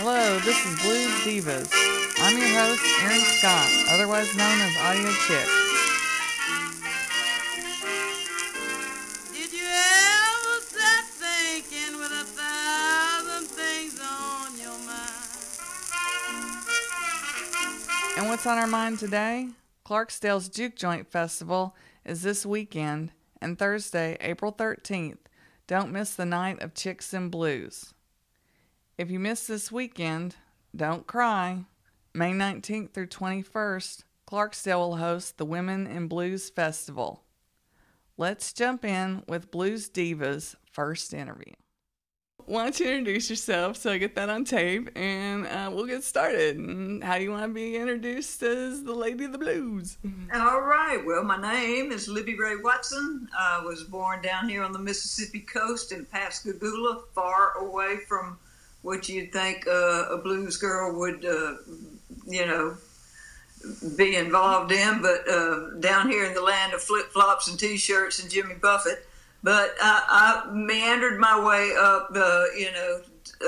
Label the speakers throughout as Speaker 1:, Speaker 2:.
Speaker 1: Hello, this is Blues Divas. I'm your host, Erin Scott, otherwise known as Audio Chic.
Speaker 2: Did you ever sit thinking with a thousand things on your mind?
Speaker 1: And what's on our mind today? Clarksdale's Juke Joint Festival is this weekend and Thursday, April 13th. Don't miss the night of Chicks and Blues. If you miss this weekend, don't cry. May 19th through 21st, Clarksdale will host the Women in Blues Festival. Let's jump in with Blues Divas' first interview. Why don't you introduce yourself so I get that on tape and uh, we'll get started? And how do you want to be introduced as the Lady of the Blues?
Speaker 3: All right. Well, my name is Libby Rae Watson. I was born down here on the Mississippi coast in Pascagoula, far away from what you'd think uh, a blues girl would, uh, you know, be involved in. But uh, down here in the land of flip flops and t-shirts and Jimmy Buffett. But I, I meandered my way up, uh, you know,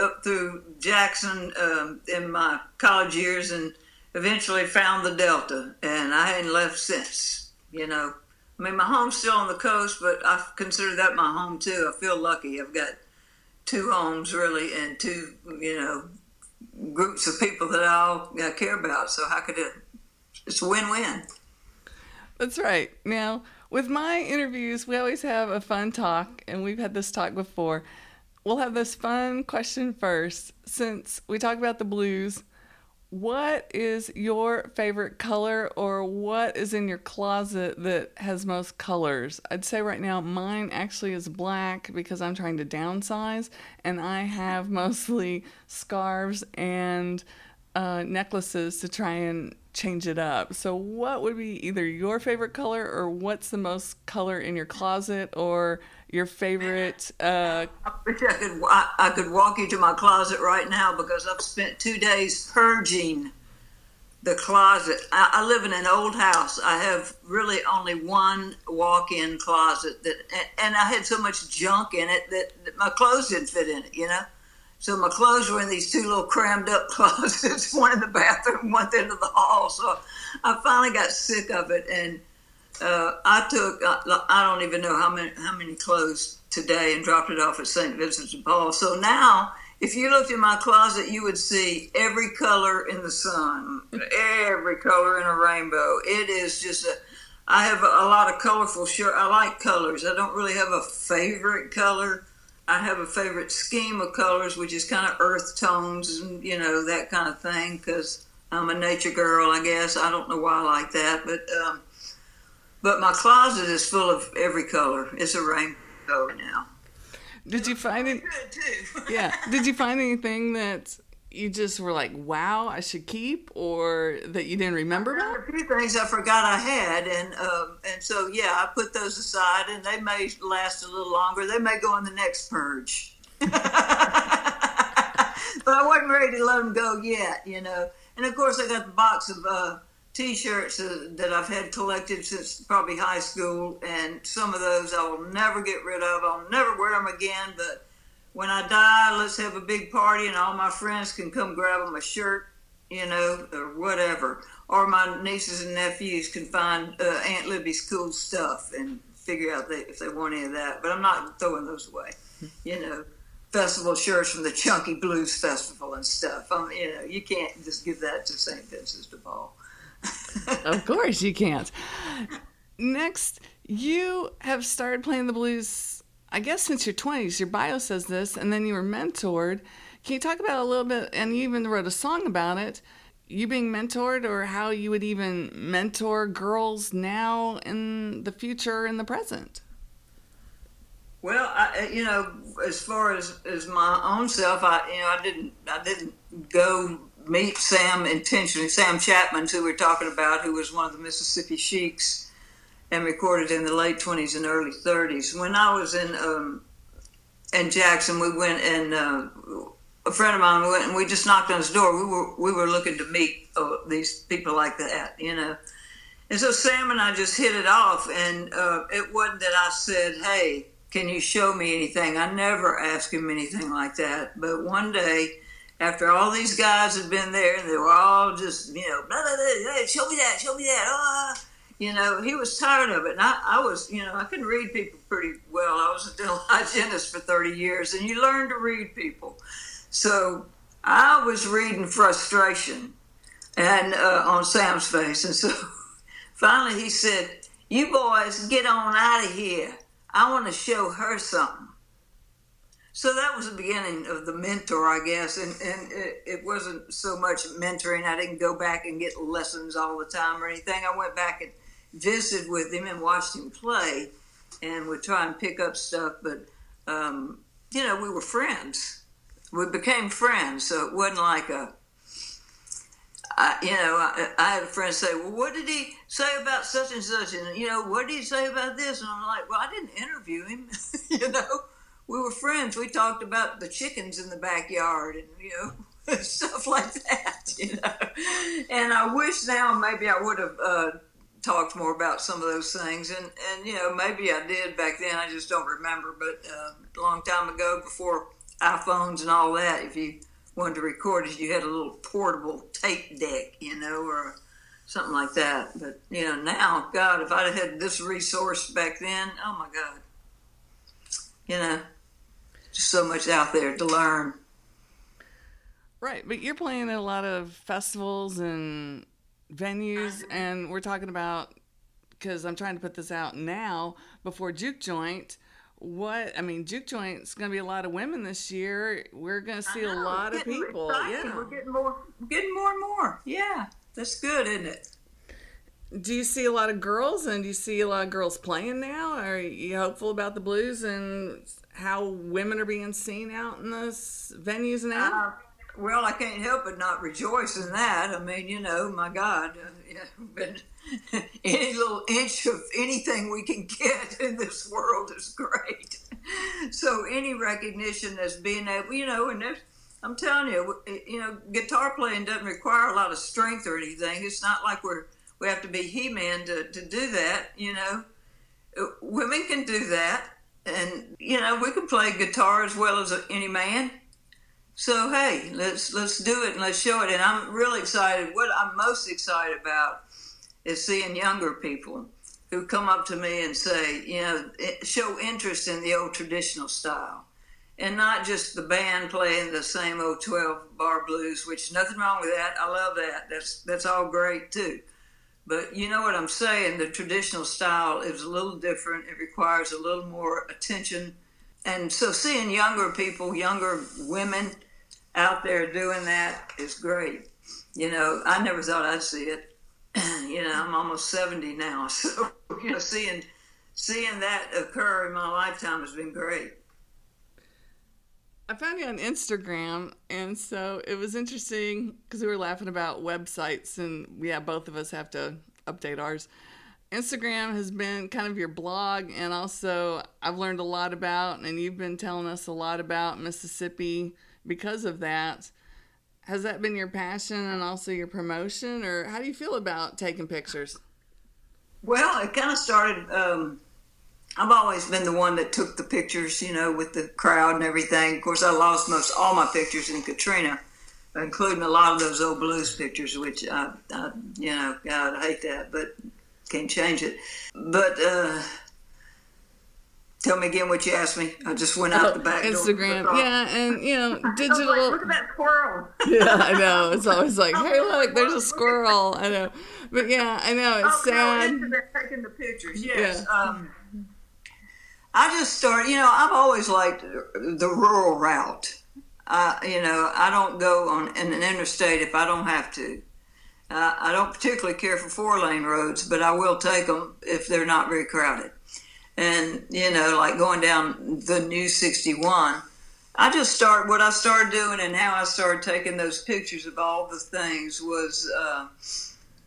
Speaker 3: up through Jackson um, in my college years, and eventually found the Delta, and I hadn't left since. You know, I mean, my home's still on the coast, but I consider that my home too. I feel lucky. I've got two homes really, and two, you know, groups of people that I all I care about. So how could it? It's a win-win.
Speaker 1: That's right. Now, with my interviews, we always have a fun talk, and we've had this talk before. We'll have this fun question first. Since we talk about the blues, what is your favorite color, or what is in your closet that has most colors? I'd say right now mine actually is black because I'm trying to downsize, and I have mostly scarves and uh, necklaces to try and change it up. So, what would be either your favorite color, or what's the most color in your closet, or your favorite? Uh,
Speaker 3: I wish I could. I, I could walk you to my closet right now because I've spent two days purging the closet. I, I live in an old house. I have really only one walk-in closet that, and, and I had so much junk in it that, that my clothes didn't fit in it. You know. So my clothes were in these two little crammed up closets, one in the bathroom, one at the end of the hall. So I finally got sick of it, and uh, I took I, I don't even know how many how many clothes today and dropped it off at St. Vincent de Paul. So now, if you looked in my closet, you would see every color in the sun, every color in a rainbow. It is just a I have a, a lot of colorful shirt. I like colors. I don't really have a favorite color. I have a favorite scheme of colors, which is kind of earth tones and you know that kind of thing. Because I'm a nature girl, I guess. I don't know why I like that, but um, but my closet is full of every color. It's a rainbow now.
Speaker 1: did you find it? Yeah. Did you find anything that you just were like, "Wow, I should keep," or that you didn't remember about?
Speaker 3: a few things I forgot I had, and um, and so yeah, I put those aside, and they may last a little longer. They may go in the next purge, but I wasn't ready to let them go yet, you know. And of course, I got the box of uh, T-shirts uh, that I've had collected since probably high school, and some of those I will never get rid of. I'll never wear them again, but when I die, let's have a big party and all my friends can come grab a shirt, you know, or whatever. Or my nieces and nephews can find uh, Aunt Libby's cool stuff and figure out they, if they want any of that. But I'm not throwing those away, you know. Festival shirts from the Chunky Blues Festival and stuff. Um, you know, you can't just give that to St. Vincent's de Paul.
Speaker 1: Of course you can't. Next, you have started playing the blues, I guess, since your 20s. Your bio says this, and then you were mentored. Can you talk about a little bit, and you even wrote a song about it, you being mentored, or how you would even mentor girls now in the future and the present?
Speaker 3: Well, I, uh, you know, as far as, as my own self, I you know I didn't I didn't go meet Sam intentionally. Sam Chatmon, who we're talking about, who was one of the Mississippi Sheiks and recorded in the late twenties and early thirties. When I was in um, in Jackson, we went and uh, a friend of mine went and we just knocked on his door. We were we were looking to meet uh, these people like that, you know. And so Sam and I just hit it off, and uh, it wasn't that I said, "Hey, can you show me anything?" I never asked him anything like that. But one day, after all these guys had been there and they were all just, you know, blah, blah, blah, hey, show me that, show me that. Ah. You know, he was tired of it. And I, I was, you know, I can read people pretty well. I was a dental hygienist for 30 years, and you learn to read people. So I was reading frustration and uh, on Sam's face. And so finally he said, You boys, get on out of here. I want to show her something. So that was the beginning of the mentor, I guess. And, and it, it, wasn't so much mentoring. I didn't go back and get lessons all the time or anything. I went back and visited with him and watched him play and would try and pick up stuff. But, um, you know, we were friends. We became friends. So it wasn't like a, I, you know, I, I, had a friend say, "Well, what did he say about such and such?" And you know, what did he say about this? And I'm like, "Well, I didn't interview him. you know, we were friends. We talked about the chickens in the backyard and you know stuff like that. You know, and I wish now maybe I would have uh, talked more about some of those things. And and you know, maybe I did back then. I just don't remember. But uh, a long time ago, before iPhones and all that, if you wanted to record it, you had a little portable tape deck, you know, or something like that. But you know, now, God, if I'd had this resource back then, oh my God, you know, just so much out there to learn.
Speaker 1: Right, but you're playing at a lot of festivals and venues, and we're talking about because I'm trying to put this out now before Juke Joint what I mean, juke joint's going to be a lot of women this year. We're going to see a lot of people.
Speaker 3: Yeah, we're getting more, getting more and more. Yeah, that's good, isn't it?
Speaker 1: Do you see a lot of girls, and do you see a lot of girls playing now? Are you hopeful about the blues and how women are being seen out in those venues now? Uh,
Speaker 3: well, I can't help but not rejoice in that. I mean, you know, my God, uh, but any little inch of anything we can get in this world is great. So any recognition as being able, you know, and I'm telling you, you know, guitar playing doesn't require a lot of strength or anything. It's not like we're we have to be He-Man to, to do that. You know, uh, women can do that, and you know, we can play guitar as well as any man. So hey, let's let's do it and let's show it. And I'm really excited. What I'm most excited about is seeing younger people who come up to me and say, you know, show interest in the old traditional style. And not just the band playing the same old 12 bar blues, which nothing wrong with that. I love that. That's that's all great too. But you know what I'm saying? The traditional style is a little different. It requires a little more attention. And so seeing younger people, younger women out there doing that is great. You know, I never thought I'd see it. you know, I'm almost 70 now, so you know, seeing seeing that occur in my lifetime has been great.
Speaker 1: I found you on Instagram, and so it was interesting because we were laughing about websites, and yeah, both of us have to update ours. Instagram has been kind of your blog, and also I've learned a lot about, and you've been telling us a lot about Mississippi because of that has that been your passion and also your promotion, or how do you feel about taking pictures?
Speaker 3: Well, it kind of started. Um, I've always been the one that took the pictures, you know, with the crowd and everything. Of course, I lost most all my pictures in Katrina, including a lot of those old blues pictures, which I, I you know, God, I hate that, but can't change it. But uh, Tell me again what you asked me. I just went out oh, the back
Speaker 1: Instagram.
Speaker 3: door. Instagram.
Speaker 1: Yeah, and you know, digital. Like,
Speaker 3: look at that squirrel.
Speaker 1: yeah, I know. It's always like, hey, look, there's a squirrel. I know, but yeah, I know it's oh, sad.
Speaker 3: No, taking the pictures. Yes. Yeah. Um, I just started. You know, I've always liked the rural route. Uh, you know, I don't go on in an interstate if I don't have to. Uh, I don't particularly care for four lane roads, but I will take them if they're not very crowded and you know like going down the new 61 i just start what i started doing and how i started taking those pictures of all the things was uh,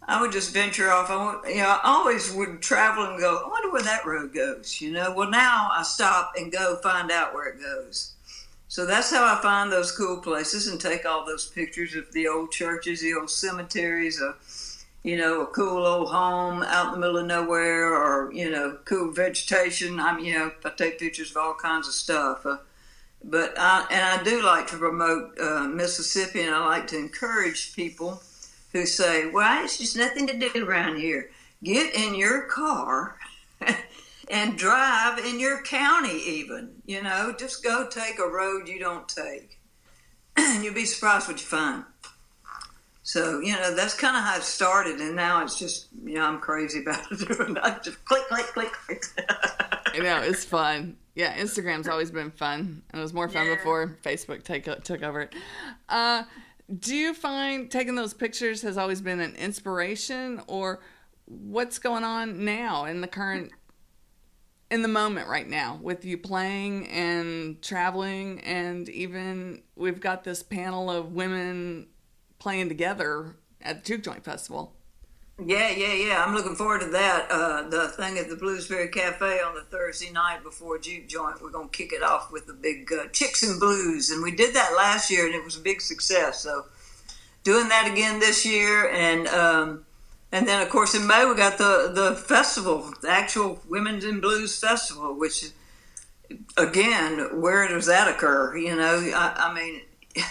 Speaker 3: i would just venture off. I would, you know i always would travel and go i wonder where that road goes you know? Well now i stop and go find out where it goes. So that's how i find those cool places and take all those pictures of the old churches the old cemeteries uh, you know, a cool old home out in the middle of nowhere or, you know, cool vegetation. I mean, you know, I take pictures of all kinds of stuff. Uh, But I, and I do like to promote uh, Mississippi, and I like to encourage people who say, "Well, it's just nothing to do around here." Get in your car and drive in your county, even. You know, just go take a road you don't take, and you'll be surprised what you find. So you know that's kind of how it started, and now it's just you know I'm crazy about it. I just click, click, click, click.
Speaker 1: I know it's fun. Yeah, Instagram's always been fun, and it was more fun
Speaker 3: Yeah.
Speaker 1: before Facebook take took over it. Uh, do you find taking those pictures has always been an inspiration, or what's going on now in the current in the moment right now with you playing and traveling, and even we've got this panel of women playing together at the Juke Joint Festival.
Speaker 3: Yeah, yeah, yeah. I'm looking forward to that. Uh, the thing at the Bluesberry Cafe on the Thursday night before Juke Joint, we're going to kick it off with the big uh, Chicks and Blues. And we did that last year, and it was a big success. So doing that again this year. And um, and then, of course, in May, we got the, the festival, the actual Women's in Blues Festival, which, again, where does that occur? You know, I, I mean,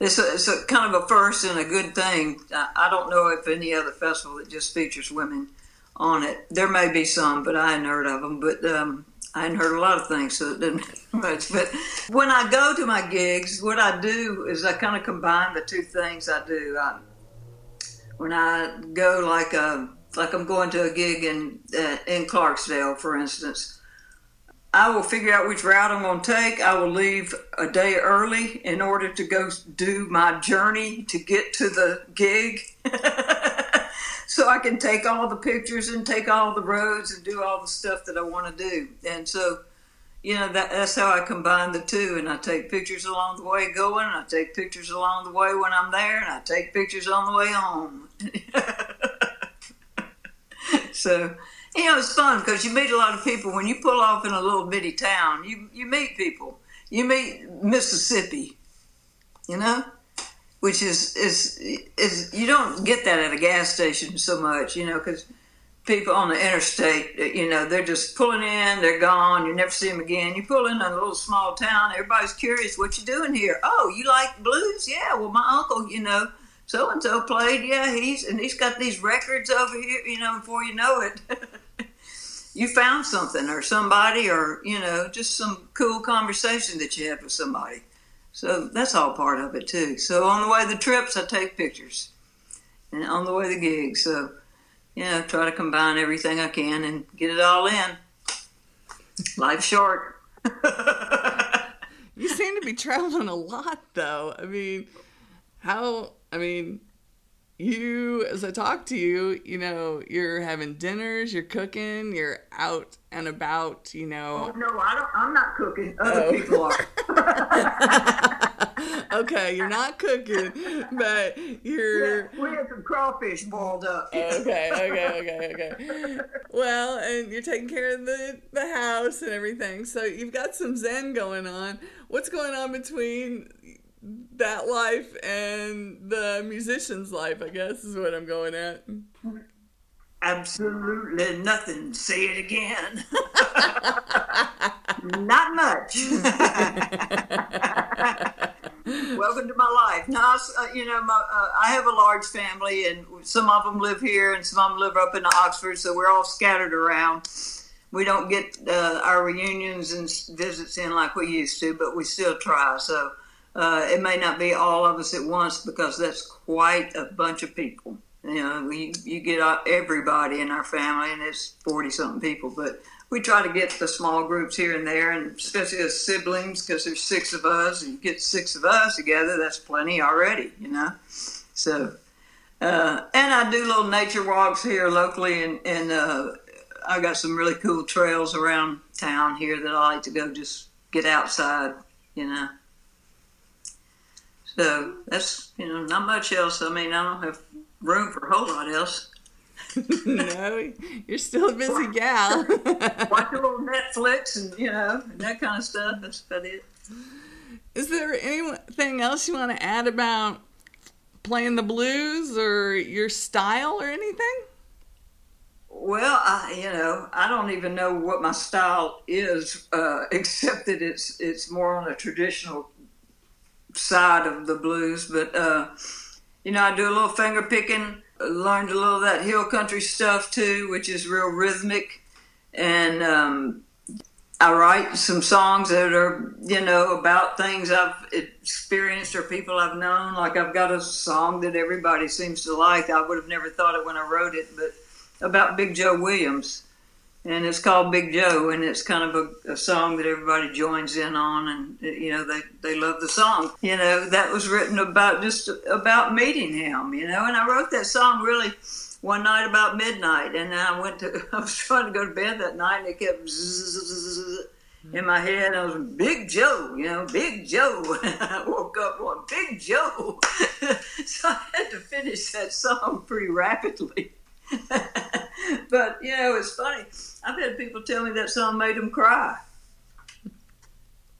Speaker 3: it's a, it's a kind of a first and a good thing. I, I don't know if any other festival that just features women on it. There may be some, but I hadn't heard of them. But um, I hadn't heard a lot of things, so it didn't matter much. But when I go to my gigs, what I do is I kind of combine the two things I do. I, when I go, like um like I'm going to a gig in uh, in Clarksdale, for instance. I will figure out which route I'm going to take. I will leave a day early in order to go do my journey to get to the gig. so I can take all the pictures and take all the roads and do all the stuff that I want to do. And so, you know, that, that's how I combine the two. And I take pictures along the way going, and I take pictures along the way when I'm there, and I take pictures on the way home. so, you know, it's fun because you meet a lot of people. When you pull off in a little bitty town, you, you meet people. You meet Mississippi, you know? Which is, is, is, you don't get that at a gas station so much, you know, because people on the interstate, you know, they're just pulling in, they're gone, you never see them again. You pull in a little small town, everybody's curious, what you're doing here? Oh, you like blues? Yeah, well, my uncle, you know, so and so played. Yeah, he's and he's got these records over here. You know, before you know it, you found something or somebody or you know just some cool conversation that you had with somebody. So that's all part of it too. So on the way the trips, I take pictures, and on the way the gigs. So you know, try to combine everything I can and get it all in. Life's short.
Speaker 1: You seem to be traveling a lot, though. I mean, how? I mean, you, as I talk to you, you know, you're having dinners, you're cooking, you're out and about, you know.
Speaker 3: Oh, no, I don't. I'm not cooking. Other
Speaker 1: Oh.
Speaker 3: people are.
Speaker 1: okay, you're not cooking, but you're.
Speaker 3: yeah, we had some crawfish boiled up.
Speaker 1: Eh, okay, okay, okay, okay. Well, and you're taking care of the the house and everything, so you've got some zen going on. What's going on between that life and the musician's life? I guess is what I'm going at.
Speaker 3: Absolutely nothing. Say it again. Not much. Welcome to my life. Now, uh, you know, my, uh, I have a large family, and some of them live here, and some of them live up in Oxford, so we're all scattered around. We don't get uh, our reunions and visits in like we used to, but we still try. So uh, it may not be all of us at once because that's quite a bunch of people. You know, we you get everybody in our family, and it's forty something people, but we try to get the small groups here and there, and especially as siblings, because there's six of us, and you get six of us together, that's plenty already, you know. So, uh, and I do little nature walks here locally, and and uh, I got some really cool trails around town here that I like to go just get outside, you know. So that's you know not much else. I mean, I don't have room for a whole lot else.
Speaker 1: no, you're still a busy gal.
Speaker 3: Watch a little Netflix and you know and that kind of stuff. That's about it.
Speaker 1: Is there anything else you want to add about playing the blues or your style or anything?
Speaker 3: Well, I, you know, I don't even know what my style is, uh, except that it's it's more on a traditional side of the blues. But uh, you know, I do a little finger picking. Learned a little of that hill country stuff too, which is real rhythmic, and um, I write some songs that are, you know, about things I've experienced or people I've known. Like I've got a song that everybody seems to like. I would have never thought it when I wrote it, but about Big Joe Williams, and it's called Big Joe, and it's kind of a, a, song that everybody joins in on, and you know they they love the song. You know that was written about just about meeting him. You know, and I wrote that song really one night about midnight, and I went to I was trying to go to bed that night, and it kept in my head. I was Big Joe, you know, Big Joe. I woke up going Big Joe, so I had to finish that song pretty rapidly. but you know, it's funny. Had people tell me that song made them cry.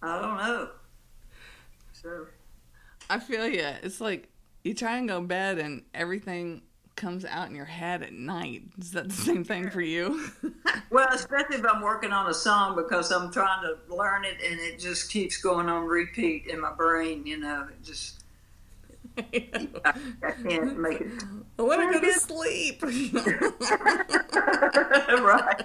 Speaker 3: I don't know. So
Speaker 1: I feel you. It's like you try and go to bed and everything comes out in your head at night. Is that the same thing for you?
Speaker 3: well, especially if I'm working on a song because I'm trying to learn it and it just keeps going on repeat in my brain. You know, it just I, I, can't make it.
Speaker 1: I want to go to sleep.
Speaker 3: right.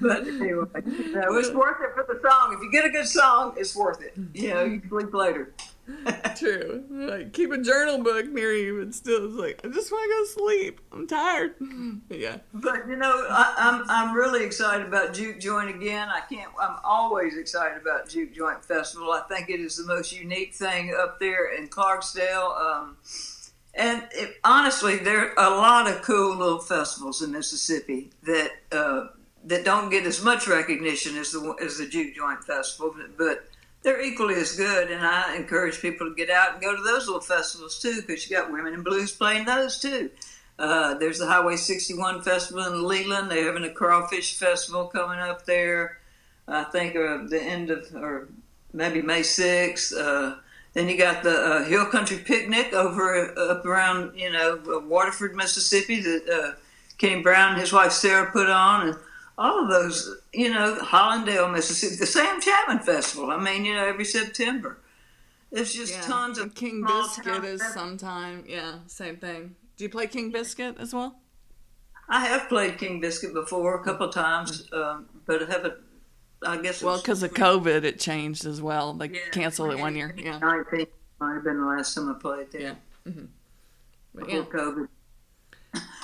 Speaker 3: but anyway, no, it's worth it for the song. If you get a good song, it's worth it. You know, you sleep later.
Speaker 1: True. Like keep a journal book near you, but still, it's like I just want to go sleep. I'm tired. Yeah.
Speaker 3: But you know, I, am I'm, I'm really excited about Juke Joint again. I can't. I'm always excited about Juke Joint Festival. I think it is the most unique thing up there in Clarksdale. Um, and it, honestly, there are a lot of cool little festivals in Mississippi that uh, that don't get as much recognition as the as the Juke Joint Festival, but they're equally as good. And I encourage people to get out and go to those little festivals too, because you got women in blues playing those too. Uh, there's the Highway 61 Festival in Leland. They're having a crawfish festival coming up there. I think uh, the end of, or maybe May 6th. Uh, then you got the uh, Hill Country Picnic over uh, up around, you know, Waterford, Mississippi that uh, Kenny Brown and his wife Sarah put on. And all of those, you know, Hollandale, Mississippi, the Sam Chatmon Festival. I mean, you know, every September. It's just
Speaker 1: yeah.
Speaker 3: tons of
Speaker 1: King Biscuit is sometime. Yeah, same thing. Do you play King Biscuit as well?
Speaker 3: I have played King Biscuit before a couple of times, um, but I haven't. I guess
Speaker 1: well, because of COVID, it changed as well. They yeah, canceled it one year. Yeah,
Speaker 3: nineteen might have been the last time I played there.
Speaker 1: Yeah, mm-hmm.
Speaker 3: before yeah. COVID.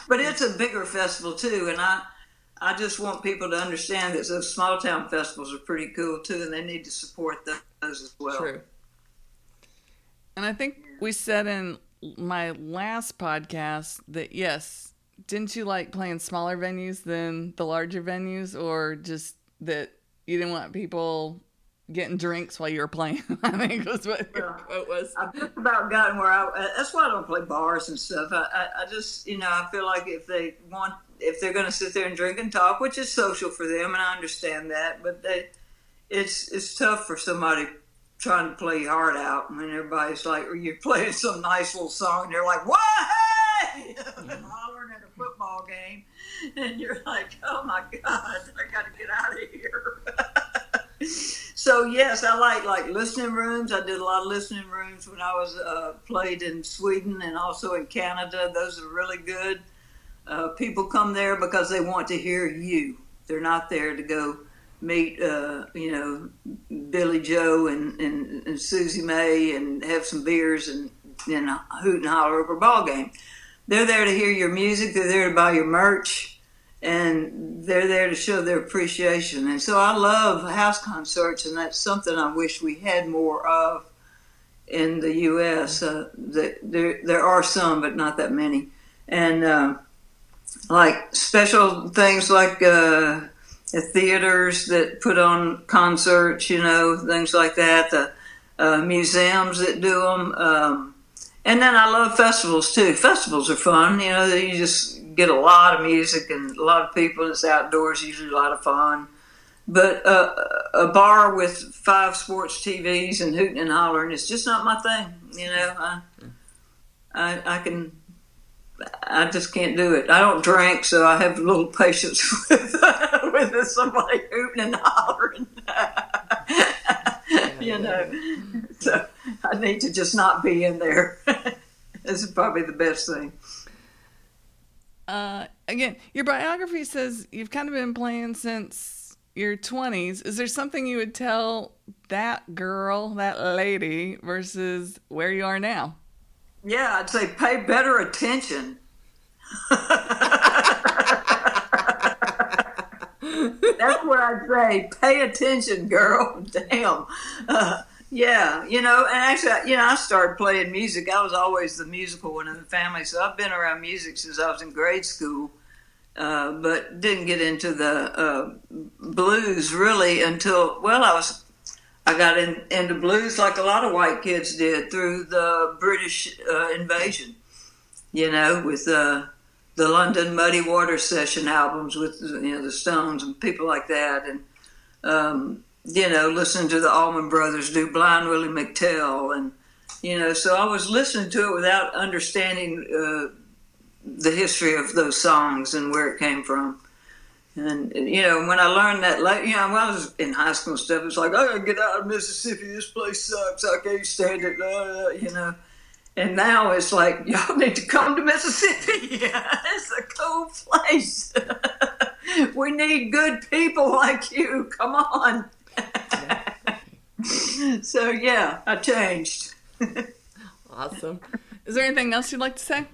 Speaker 3: But it's a bigger festival too, and I I just want people to understand that those small town festivals are pretty cool too, and they need to support those as well.
Speaker 1: True. And I think we said in my last podcast that yes, didn't you like playing smaller venues than the larger venues, or just that you didn't want people getting drinks while you were playing. I think was what your quote was.
Speaker 3: I've just about gotten where I. That's why I don't play bars and stuff. I, I, I just, you know, I feel like if they want if they're going to sit there and drink and talk, which is social for them, and I understand that, but they, it's it's tough for somebody trying to play hard out. I mean, everybody's like, you're playing some nice little song, and they're like, "What?" Hey! hollering at a football game, and you're like, "Oh my God, I got to get out of here." so yes, I like like listening rooms. I did a lot of listening rooms when I was uh, played in Sweden and also in Canada. Those are really good. Uh, people come there because they want to hear you. They're not there to go meet, uh, you know, Billy Joe and, and, and, Susie May and have some beers and then hoot and holler over a ball game. They're there to hear your music. They're there to buy your merch, and they're there to show their appreciation. And so I love house concerts, and that's something I wish we had more of in the U.S. Uh, there there are some, but not that many. And uh, like special things like uh, theaters that put on concerts, you know, things like that. The uh, museums that do them, um, and then I love festivals too. Festivals are fun, you know. You just get a lot of music and a lot of people. It's outdoors, usually a lot of fun. But uh, a bar with five sports TVs and hooting and hollering is just not my thing. You know, I, I, I can I just can't do it. I don't drink, so I have a little patience with with somebody hooting and hollering. you know, so I need to just not be in there. this is probably the best thing.
Speaker 1: Uh, again, your biography says you've kind of been playing since your 20s. Is there something you would tell that girl, that lady, versus where you are now?
Speaker 3: Yeah, I'd say pay better attention. That's what I'd say. Pay attention, girl. Damn. Uh, yeah, you know, and actually, you know, I started playing music. I was always the musical one in the family, so I've been around music since I was in grade school, uh, but didn't get into the uh, blues really until well, I was. I got in, into blues like a lot of white kids did through the British uh, invasion, you know, with uh, the London Muddy Water Session albums with you know the Stones and people like that, and um, you know, listening to the Allman Brothers do Blind Willie McTell, and you know, so I was listening to it without understanding uh, the history of those songs and where it came from. And you know, when I learned that, like, you know, when I was in high school and stuff, it's like, I gotta get out of Mississippi. This place sucks. I can't stand it. Uh, you know. And now it's like, y'all need to come to Mississippi. it's a cool place. we need good people like you. Come on. so yeah, I changed.
Speaker 1: awesome. Is there anything else you'd like to say?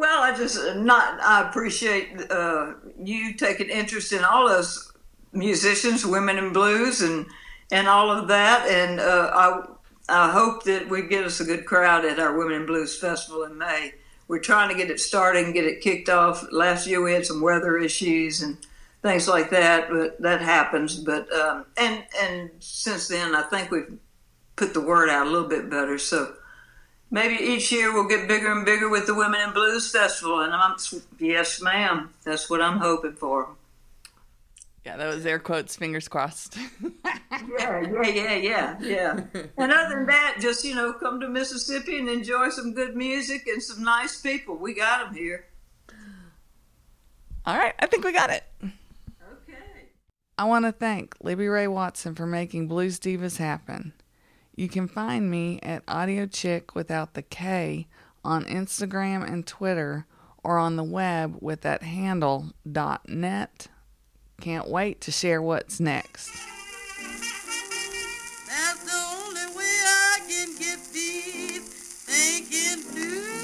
Speaker 3: Well, I just uh, not. I appreciate uh, you taking interest in all those musicians, women in blues, and and all of that. And uh, I I hope that we get us a good crowd at our Women in Blues Festival in May. We're trying to get it started and get it kicked off. Last year we had some weather issues and things like that, but that happens. But um, and and since then, I think we've put the word out a little bit better. So maybe each year we'll get bigger and bigger with the Women in Blues Festival. And I'm yes, ma'am. That's what I'm hoping for.
Speaker 1: Yeah, that was air quotes, fingers crossed.
Speaker 3: yeah, yeah, yeah, yeah, yeah. And other than that, just you know, come to Mississippi and enjoy some good music and some nice people. We got them here.
Speaker 1: All right, I think we got it. Okay.
Speaker 3: I
Speaker 1: want to thank Libby Rae Watson for making Blues Divas happen. You can find me at Audio Chic without the K on Instagram and Twitter or on the web with that handle .dot .net. Can't wait to share what's next. That's the only way I can get deep thinking.